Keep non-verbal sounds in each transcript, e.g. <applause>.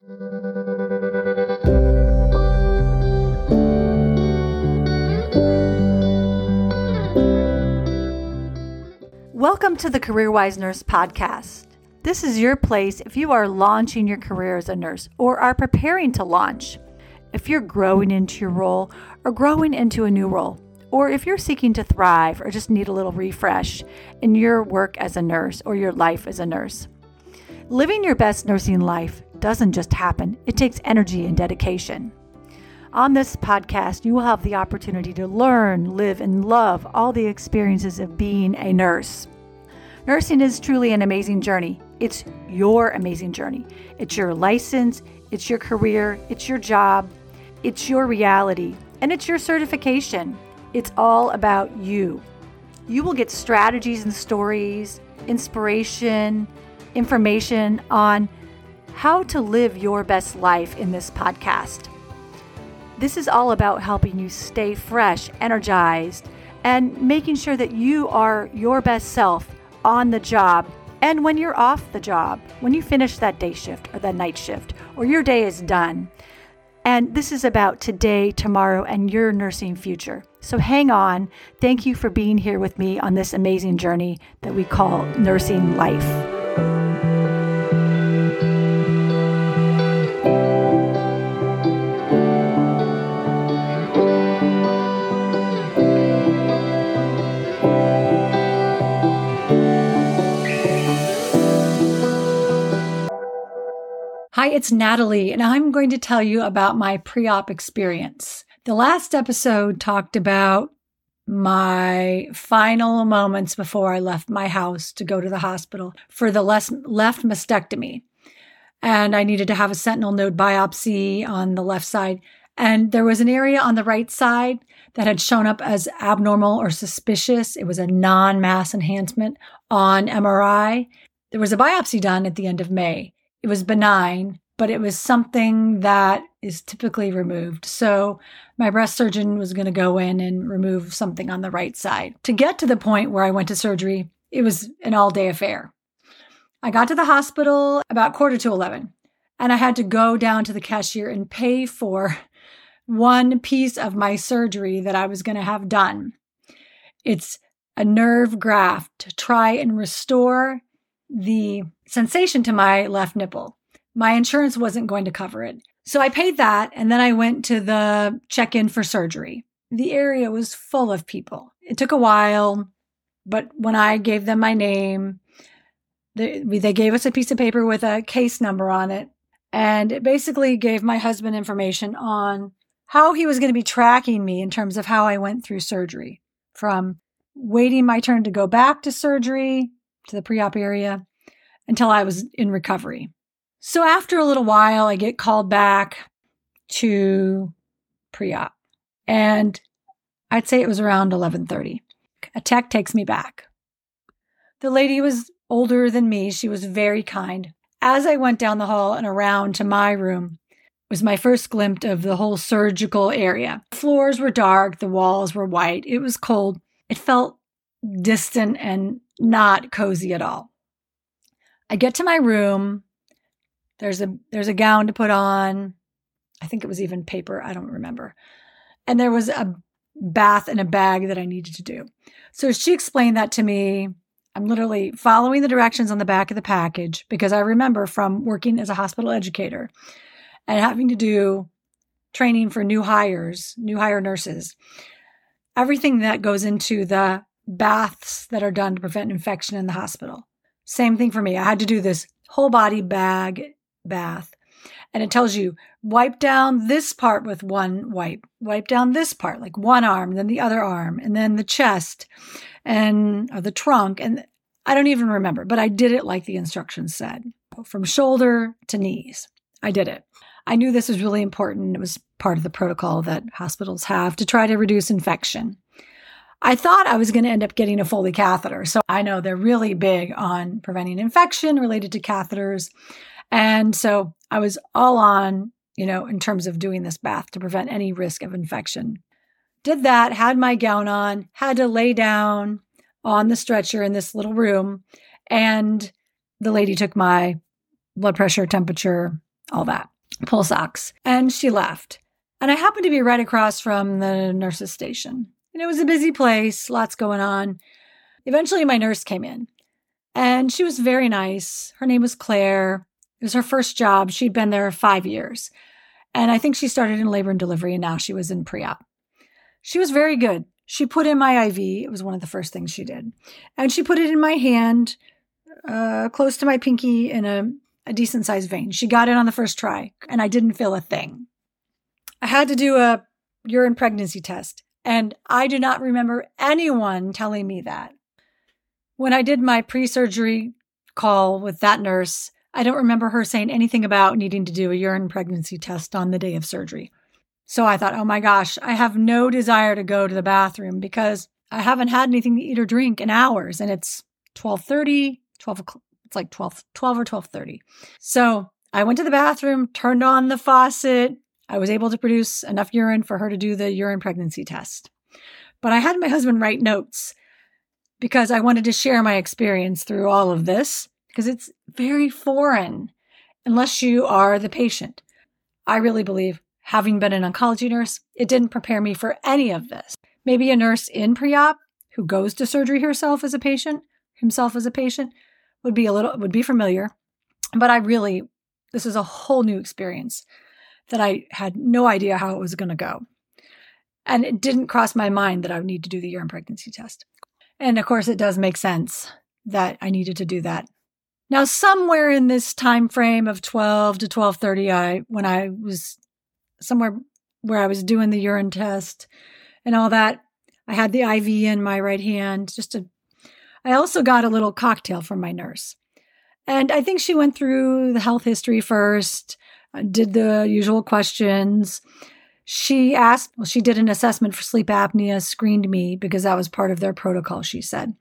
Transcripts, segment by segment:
Welcome to the CareerWise Nurse Podcast. This is your place if you are launching your career as a nurse or are preparing to launch, if you're growing into your role or growing into a new role, or if you're seeking to thrive or just need a little refresh in your work as a nurse or your life as a nurse. Living your best nursing life doesn't just happen, it takes energy and dedication. On this podcast, you will have the opportunity to learn, live, and love all the experiences of being a nurse. Nursing is truly an amazing journey. It's your amazing journey. It's your license, it's your career, it's your job, it's your reality, and it's your certification. It's all about you. You will get strategies and stories, inspiration, information on how to live your best life in this podcast. This is all about helping you stay fresh, energized, and making sure that you are your best self on the job and when you're off the job, when you finish that day shift or that night shift, or your day is done. And this is about today, tomorrow, and your nursing future. So hang on. Thank you for being here with me on this amazing journey that we call nursing life. It's Natalie, and I'm going to tell you about my pre op experience. The last episode talked about my final moments before I left my house to go to the hospital for the left mastectomy. And I needed to have a sentinel node biopsy on the left side. And there was an area on the right side that had shown up as abnormal or suspicious. It was a non mass enhancement on MRI. There was a biopsy done at the end of May it was benign, but it was something that is typically removed. So my breast surgeon was going to go in and remove something on the right side. To get to the point where I went to surgery, it was an all day affair. I got to the hospital about quarter to 11, and I had to go down to the cashier and pay for one piece of my surgery that I was going to have done. It's a nerve graft to try and restore the sensation to my left nipple. My insurance wasn't going to cover it. So I paid that and then I went to the check in for surgery. The area was full of people. It took a while, but when I gave them my name, they, they gave us a piece of paper with a case number on it. And it basically gave my husband information on how he was going to be tracking me in terms of how I went through surgery from waiting my turn to go back to surgery to the pre op area until I was in recovery. So after a little while, I get called back to pre op. And I'd say it was around 1130. A tech takes me back. The lady was older than me. She was very kind. As I went down the hall and around to my room, was my first glimpse of the whole surgical area. The floors were dark, the walls were white. It was cold. It felt distant and not cozy at all. I get to my room. There's a there's a gown to put on. I think it was even paper, I don't remember. And there was a bath and a bag that I needed to do. So she explained that to me. I'm literally following the directions on the back of the package because I remember from working as a hospital educator and having to do training for new hires, new hire nurses. Everything that goes into the baths that are done to prevent infection in the hospital. Same thing for me. I had to do this whole body bag bath. And it tells you wipe down this part with one wipe, wipe down this part, like one arm, then the other arm, and then the chest and the trunk. And I don't even remember, but I did it like the instructions said from shoulder to knees. I did it. I knew this was really important. It was part of the protocol that hospitals have to try to reduce infection. I thought I was going to end up getting a Foley catheter. So I know they're really big on preventing infection related to catheters. And so I was all on, you know, in terms of doing this bath to prevent any risk of infection. Did that, had my gown on, had to lay down on the stretcher in this little room. And the lady took my blood pressure, temperature, all that, pulse ox. And she left. And I happened to be right across from the nurse's station. And it was a busy place, lots going on. Eventually, my nurse came in and she was very nice. Her name was Claire. It was her first job. She'd been there five years. And I think she started in labor and delivery and now she was in pre op. She was very good. She put in my IV. It was one of the first things she did. And she put it in my hand, uh, close to my pinky in a, a decent sized vein. She got it on the first try and I didn't feel a thing. I had to do a urine pregnancy test. And I do not remember anyone telling me that. When I did my pre surgery call with that nurse, I don't remember her saying anything about needing to do a urine pregnancy test on the day of surgery. So I thought, oh my gosh, I have no desire to go to the bathroom because I haven't had anything to eat or drink in hours and it's 1230, 12 o'clock. It's like 12, 12 or 1230. So I went to the bathroom, turned on the faucet, I was able to produce enough urine for her to do the urine pregnancy test. But I had my husband write notes because I wanted to share my experience through all of this because it's very foreign unless you are the patient. I really believe, having been an oncology nurse, it didn't prepare me for any of this. Maybe a nurse in pre op who goes to surgery herself as a patient, himself as a patient, would be a little, would be familiar. But I really, this is a whole new experience that I had no idea how it was going to go. And it didn't cross my mind that I would need to do the urine pregnancy test. And of course, it does make sense that I needed to do that. Now, somewhere in this time frame of 12 to 1230, I, when I was somewhere where I was doing the urine test and all that, I had the IV in my right hand. Just a, I also got a little cocktail from my nurse. And I think she went through the health history first uh, did the usual questions. She asked, well, she did an assessment for sleep apnea, screened me because that was part of their protocol, she said.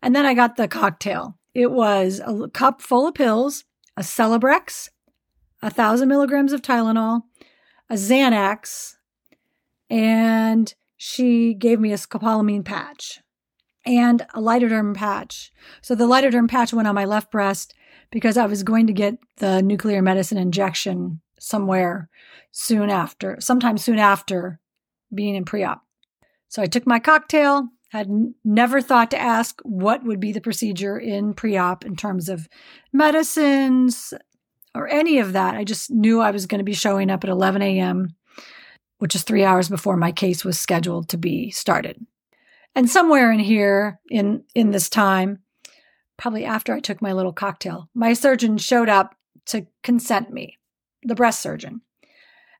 And then I got the cocktail. It was a cup full of pills, a Celebrex, a thousand milligrams of Tylenol, a Xanax, and she gave me a scopolamine patch and a lidoderm patch. So the lidoderm patch went on my left breast because I was going to get the nuclear medicine injection somewhere soon after, sometime soon after being in pre op. So I took my cocktail, had n- never thought to ask what would be the procedure in pre op in terms of medicines or any of that. I just knew I was going to be showing up at 11 a.m., which is three hours before my case was scheduled to be started. And somewhere in here, in, in this time, probably after I took my little cocktail, my surgeon showed up to consent me, the breast surgeon.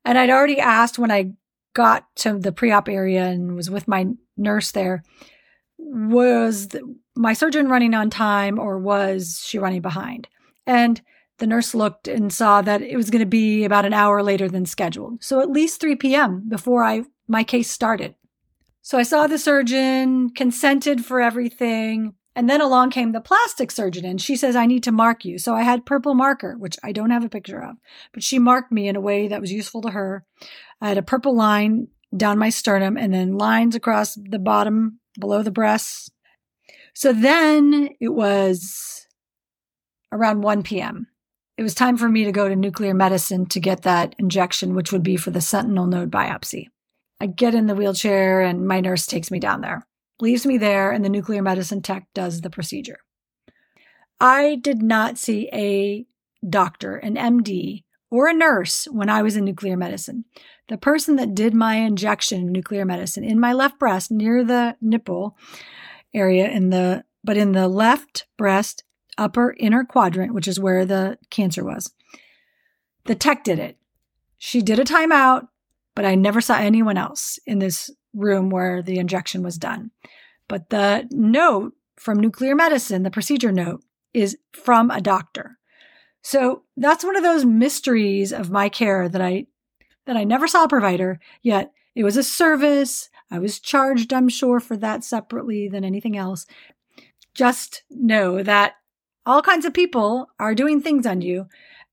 And I'd already asked when I got to the pre op area and was with my nurse there, was the, my surgeon running on time or was she running behind? And the nurse looked and saw that it was going to be about an hour later than scheduled. So at least 3 p.m. before I my case started. So I saw the surgeon, consented for everything. And then along came the plastic surgeon and she says, I need to mark you. So I had purple marker, which I don't have a picture of, but she marked me in a way that was useful to her. I had a purple line down my sternum and then lines across the bottom below the breasts. So then it was around 1 p.m. It was time for me to go to nuclear medicine to get that injection, which would be for the sentinel node biopsy. I get in the wheelchair and my nurse takes me down there leaves me there, and the nuclear medicine tech does the procedure. I did not see a doctor, an MD, or a nurse when I was in nuclear medicine. The person that did my injection nuclear medicine in my left breast near the nipple area in the but in the left breast upper inner quadrant, which is where the cancer was. The tech did it. She did a timeout, but I never saw anyone else in this room where the injection was done. But the note from nuclear medicine, the procedure note, is from a doctor. So that's one of those mysteries of my care that I that I never saw a provider, yet it was a service. I was charged, I'm sure, for that separately than anything else. Just know that all kinds of people are doing things on you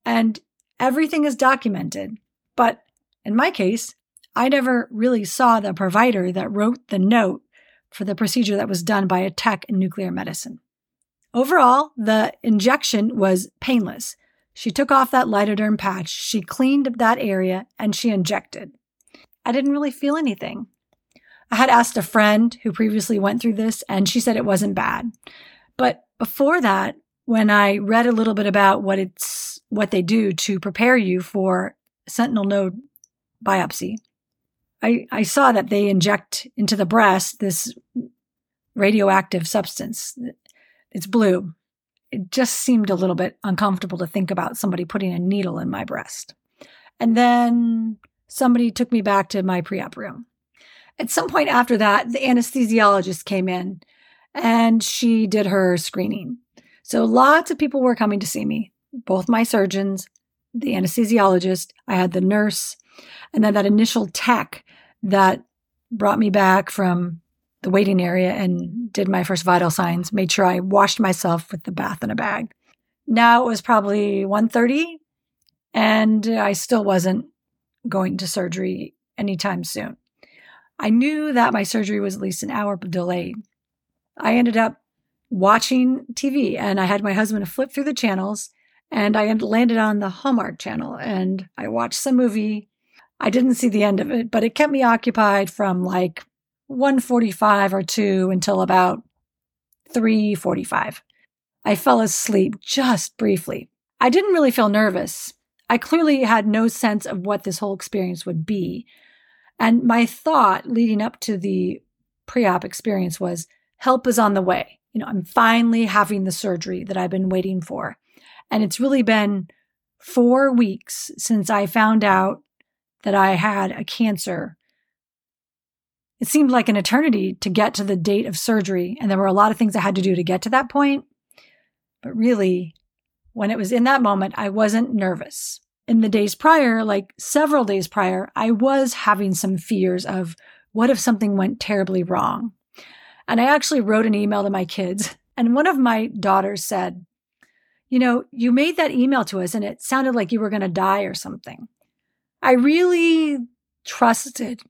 and everything is documented. But in my case, I never really saw the provider that wrote the note for the procedure that was done by a tech in nuclear medicine. Overall, the injection was painless. She took off that lidoderm patch, she cleaned that area, and she injected. I didn't really feel anything. I had asked a friend who previously went through this, and she said it wasn't bad. But before that, when I read a little bit about what it's what they do to prepare you for sentinel node biopsy, I, I saw that they inject into the breast this radioactive substance. It's blue. It just seemed a little bit uncomfortable to think about somebody putting a needle in my breast. And then somebody took me back to my pre op room. At some point after that, the anesthesiologist came in and she did her screening. So lots of people were coming to see me, both my surgeons, the anesthesiologist, I had the nurse, and then that initial tech that brought me back from the waiting area and did my first vital signs, made sure I washed myself with the bath in a bag. Now it was probably 1.30 and I still wasn't going to surgery anytime soon. I knew that my surgery was at least an hour delayed. I ended up watching TV and I had my husband flip through the channels and I landed on the Hallmark channel and I watched some movie. I didn't see the end of it, but it kept me occupied from like 145 or 2 until about 345. I fell asleep just briefly. I didn't really feel nervous. I clearly had no sense of what this whole experience would be. And my thought leading up to the pre op experience was help is on the way. You know, I'm finally having the surgery that I've been waiting for. And it's really been four weeks since I found out that I had a cancer it seemed like an eternity to get to the date of surgery. And there were a lot of things I had to do to get to that point. But really, when it was in that moment, I wasn't nervous. In the days prior, like several days prior, I was having some fears of what if something went terribly wrong? And I actually wrote an email to my kids. <laughs> And one of my daughters said, You know, you made that email to us and it sounded like you were going to die or something. I really trusted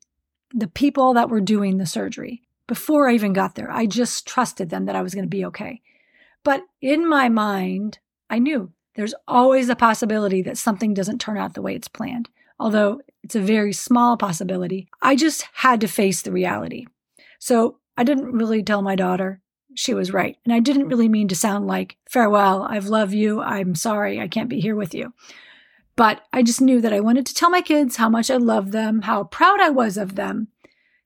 the people that were doing the surgery before I even got there. I just trusted them that I was going to be okay. But in my mind, I knew there's always a possibility that something doesn't turn out the way it's planned. Although it's a very small possibility, I just had to face the reality. So I didn't really tell my daughter. She was right. And I didn't really mean to sound like, farewell, I've loved you. I'm sorry, I can't be here with you. But I just knew that I wanted to tell my kids how much I loved them, how proud I was of them,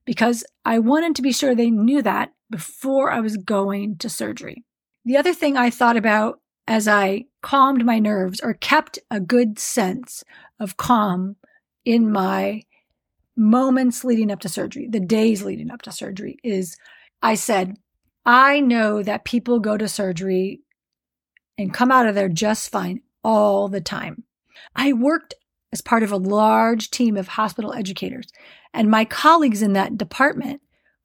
because I wanted to be sure they knew that before I was going to surgery. The other thing I thought about as I calmed my nerves or kept a good sense of calm in my moments leading up to surgery, the days leading up to surgery, is I said, I know that people go to surgery and come out of there just fine all the time. I worked as part of a large team of hospital educators, and my colleagues in that department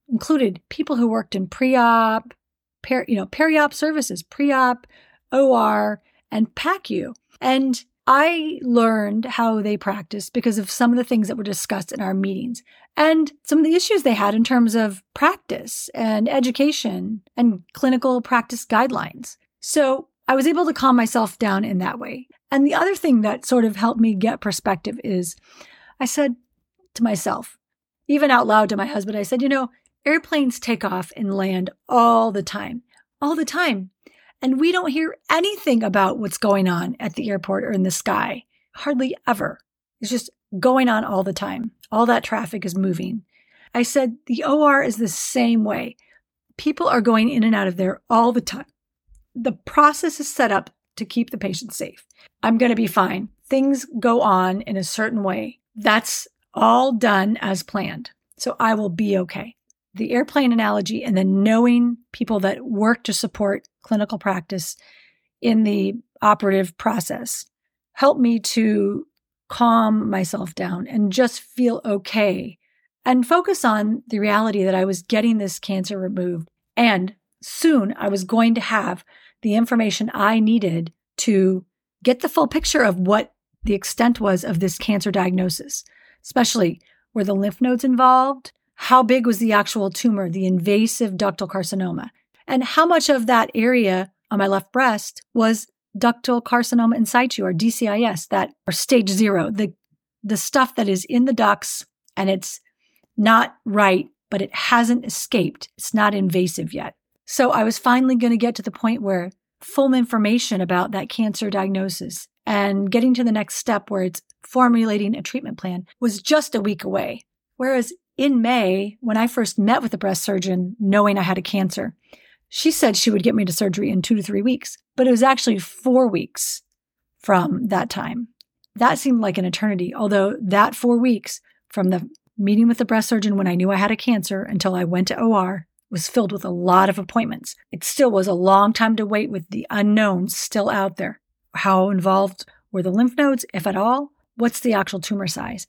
included people who worked in pre-op, per, you know, peri-op services, pre-op, OR, and PACU. And I learned how they practiced because of some of the things that were discussed in our meetings and some of the issues they had in terms of practice and education and clinical practice guidelines. So I was able to calm myself down in that way. And the other thing that sort of helped me get perspective is I said to myself, even out loud to my husband, I said, you know, airplanes take off and land all the time, all the time. And we don't hear anything about what's going on at the airport or in the sky, hardly ever. It's just going on all the time. All that traffic is moving. I said, the OR is the same way. People are going in and out of there all the time. The process is set up to keep the patient safe. I'm going to be fine. Things go on in a certain way. That's all done as planned. So I will be okay. The airplane analogy and then knowing people that work to support clinical practice in the operative process helped me to calm myself down and just feel okay and focus on the reality that I was getting this cancer removed and soon I was going to have the information I needed to get the full picture of what the extent was of this cancer diagnosis, especially were the lymph nodes involved? How big was the actual tumor, the invasive ductal carcinoma? And how much of that area on my left breast was ductal carcinoma in situ or DCIS that are stage zero, the, the stuff that is in the ducts and it's not right, but it hasn't escaped. It's not invasive yet. So I was finally going to get to the point where full information about that cancer diagnosis and getting to the next step where it's formulating a treatment plan was just a week away. Whereas in May, when I first met with the breast surgeon, knowing I had a cancer, she said she would get me to surgery in two to three weeks, but it was actually four weeks from that time. That seemed like an eternity, although that four weeks from the meeting with the breast surgeon when I knew I had a cancer until I went to OR was filled with a lot of appointments. It still was a long time to wait with the unknowns still out there. How involved were the lymph nodes, if at all? What's the actual tumor size?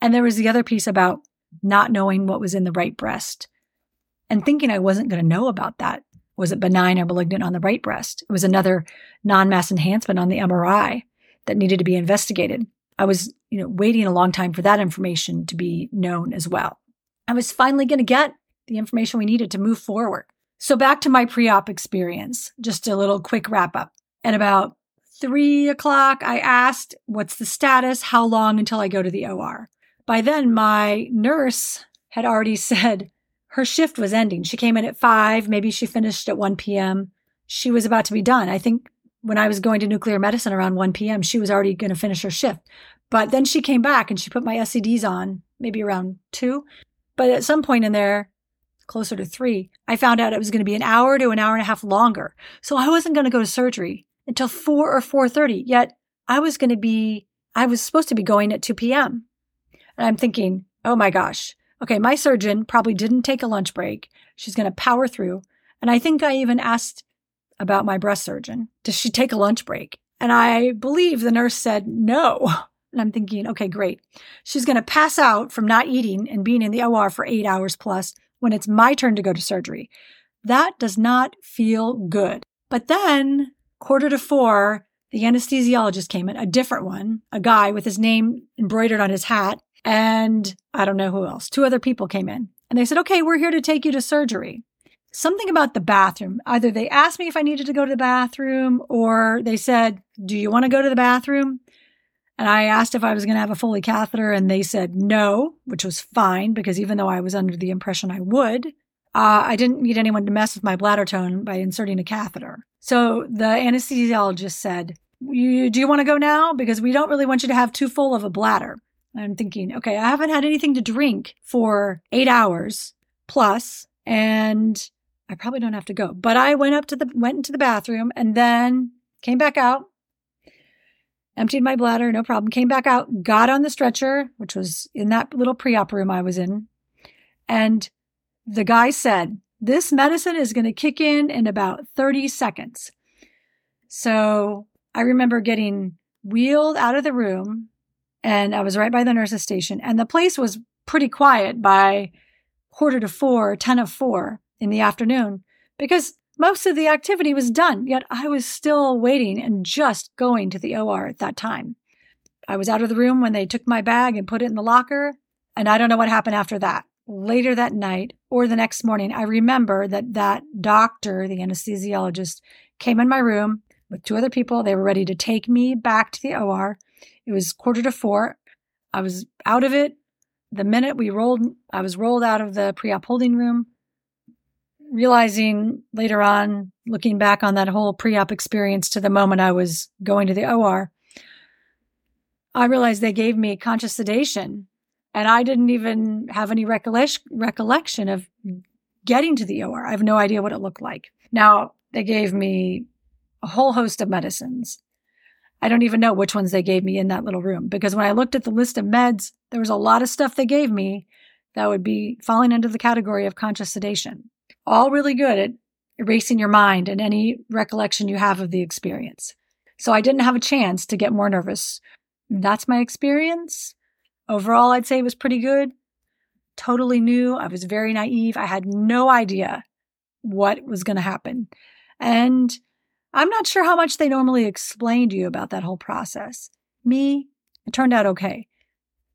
And there was the other piece about not knowing what was in the right breast and thinking I wasn't going to know about that. Was it benign or malignant on the right breast? It was another non mass enhancement on the MRI that needed to be investigated. I was, you know, waiting a long time for that information to be known as well. I was finally going to get the information we needed to move forward. So back to my pre-op experience, just a little quick wrap up. At about three o'clock, I asked, what's the status? How long until I go to the OR? By then, my nurse had already <laughs> said her shift was ending. She came in at five. Maybe she finished at 1 p.m. She was about to be done. I think when I was going to nuclear medicine around 1 p.m., she was already going to finish her shift. But then she came back and she put my SCDs on maybe around two. But at some point in there, closer to three, I found out it was going to be an hour to an hour and a half longer. So I wasn't going to go to surgery until four or 4.30. Yet I was going to be, I was supposed to be going at 2 p.m. And I'm thinking, oh my gosh. Okay. My surgeon probably didn't take a lunch break. She's going to power through. And I think I even asked about my breast surgeon, does she take a lunch break? And I believe the nurse said no. <laughs> And I'm thinking, okay, great. She's going to pass out from not eating and being in the OR for eight hours plus when it's my turn to go to surgery. That does not feel good. But then, quarter to four, the anesthesiologist came in, a different one, a guy with his name embroidered on his hat, and I don't know who else. Two other people came in. And they said, okay, we're here to take you to surgery. Something about the bathroom. Either they asked me if I needed to go to the bathroom or they said, do you want to go to the bathroom? And I asked if I was going to have a Foley catheter, and they said no, which was fine because even though I was under the impression I would, uh, I didn't need anyone to mess with my bladder tone by inserting a catheter. So the anesthesiologist said, Do you want to go now? Because we don't really want you to have too full of a bladder. And I'm thinking, okay, I haven't had anything to drink for eight hours plus, and I probably don't have to go. But I went up to the went into the bathroom and then came back out, emptied my bladder, no problem. Came back out, got on the stretcher, which was in that little pre op room I was in. And the guy said, This medicine is going to kick in in about 30 seconds. So I remember getting wheeled out of the room and I was right by the nurse's station. And the place was pretty quiet by quarter to four, 10 of four in the afternoon because most of the activity was done, yet I was still waiting and just going to the OR at that time. I was out of the room when they took my bag and put it in the locker, and I don't know what happened after that. Later that night or the next morning, I remember that that doctor, the anesthesiologist, came in my room with two other people. They were ready to take me back to the OR. It was quarter to four. I was out of it. The minute we rolled, I was rolled out of the pre op holding room realizing later on, looking back on that whole pre op experience to the moment I was going to the OR, I realized they gave me conscious sedation. And I didn't even have any recollection, of getting to the OR. I have no idea what it looked like. Now, they gave me a whole host of medicines. I don't even know which ones they gave me in that little room because when I looked at the list of meds, there was a lot of stuff they gave me that would be falling into the category of conscious sedation all really good at erasing your mind and any recollection you have of the experience. So I didn't have a chance to get more nervous. That's my experience. Overall, I'd say it was pretty good. Totally new. I was very naive. I had no idea what was going to happen. And I'm not sure how much they normally explain to you about that whole process. Me, it turned out okay.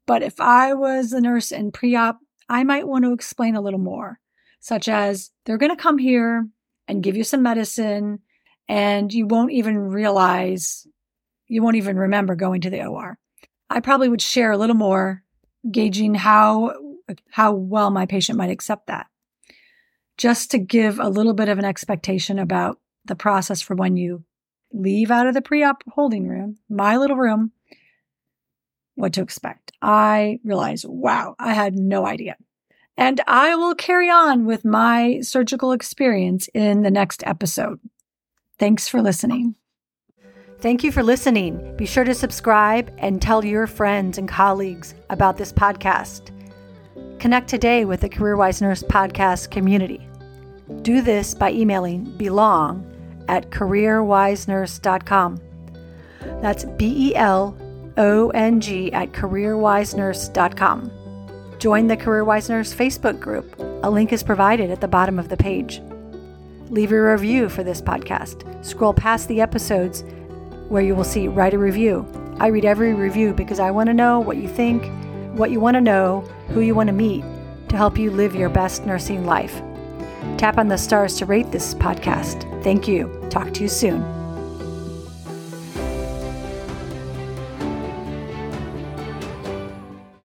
But if I was a nurse in pre op, I might want to explain a little more such as they're going to come here and give you some medicine and you won't even realize, you won't even remember going to the OR. I probably would share a little more, gauging how how well my patient might accept that. Just to give a little bit of an expectation about the process for when you leave out of the pre-op holding room, my little room, what to expect. I realized, wow, I had no idea. And I will carry on with my surgical experience in the next episode. Thanks for listening. Thank you for listening. Be sure to subscribe and tell your friends and colleagues about this podcast. Connect today with the CareerWise Nurse podcast community. Do this by emailing belong at careerwisenurse.com. That's B E L O N G at careerwisenurse.com. Join the CareerWise Nurse Facebook group. A link is provided at the bottom of the page. Leave a review for this podcast. Scroll past the episodes where you will see Write a Review. I read every review because I want to know what you think, what you want to know, who you want to meet to help you live your best nursing life. Tap on the stars to rate this podcast. Thank you. Talk to you soon.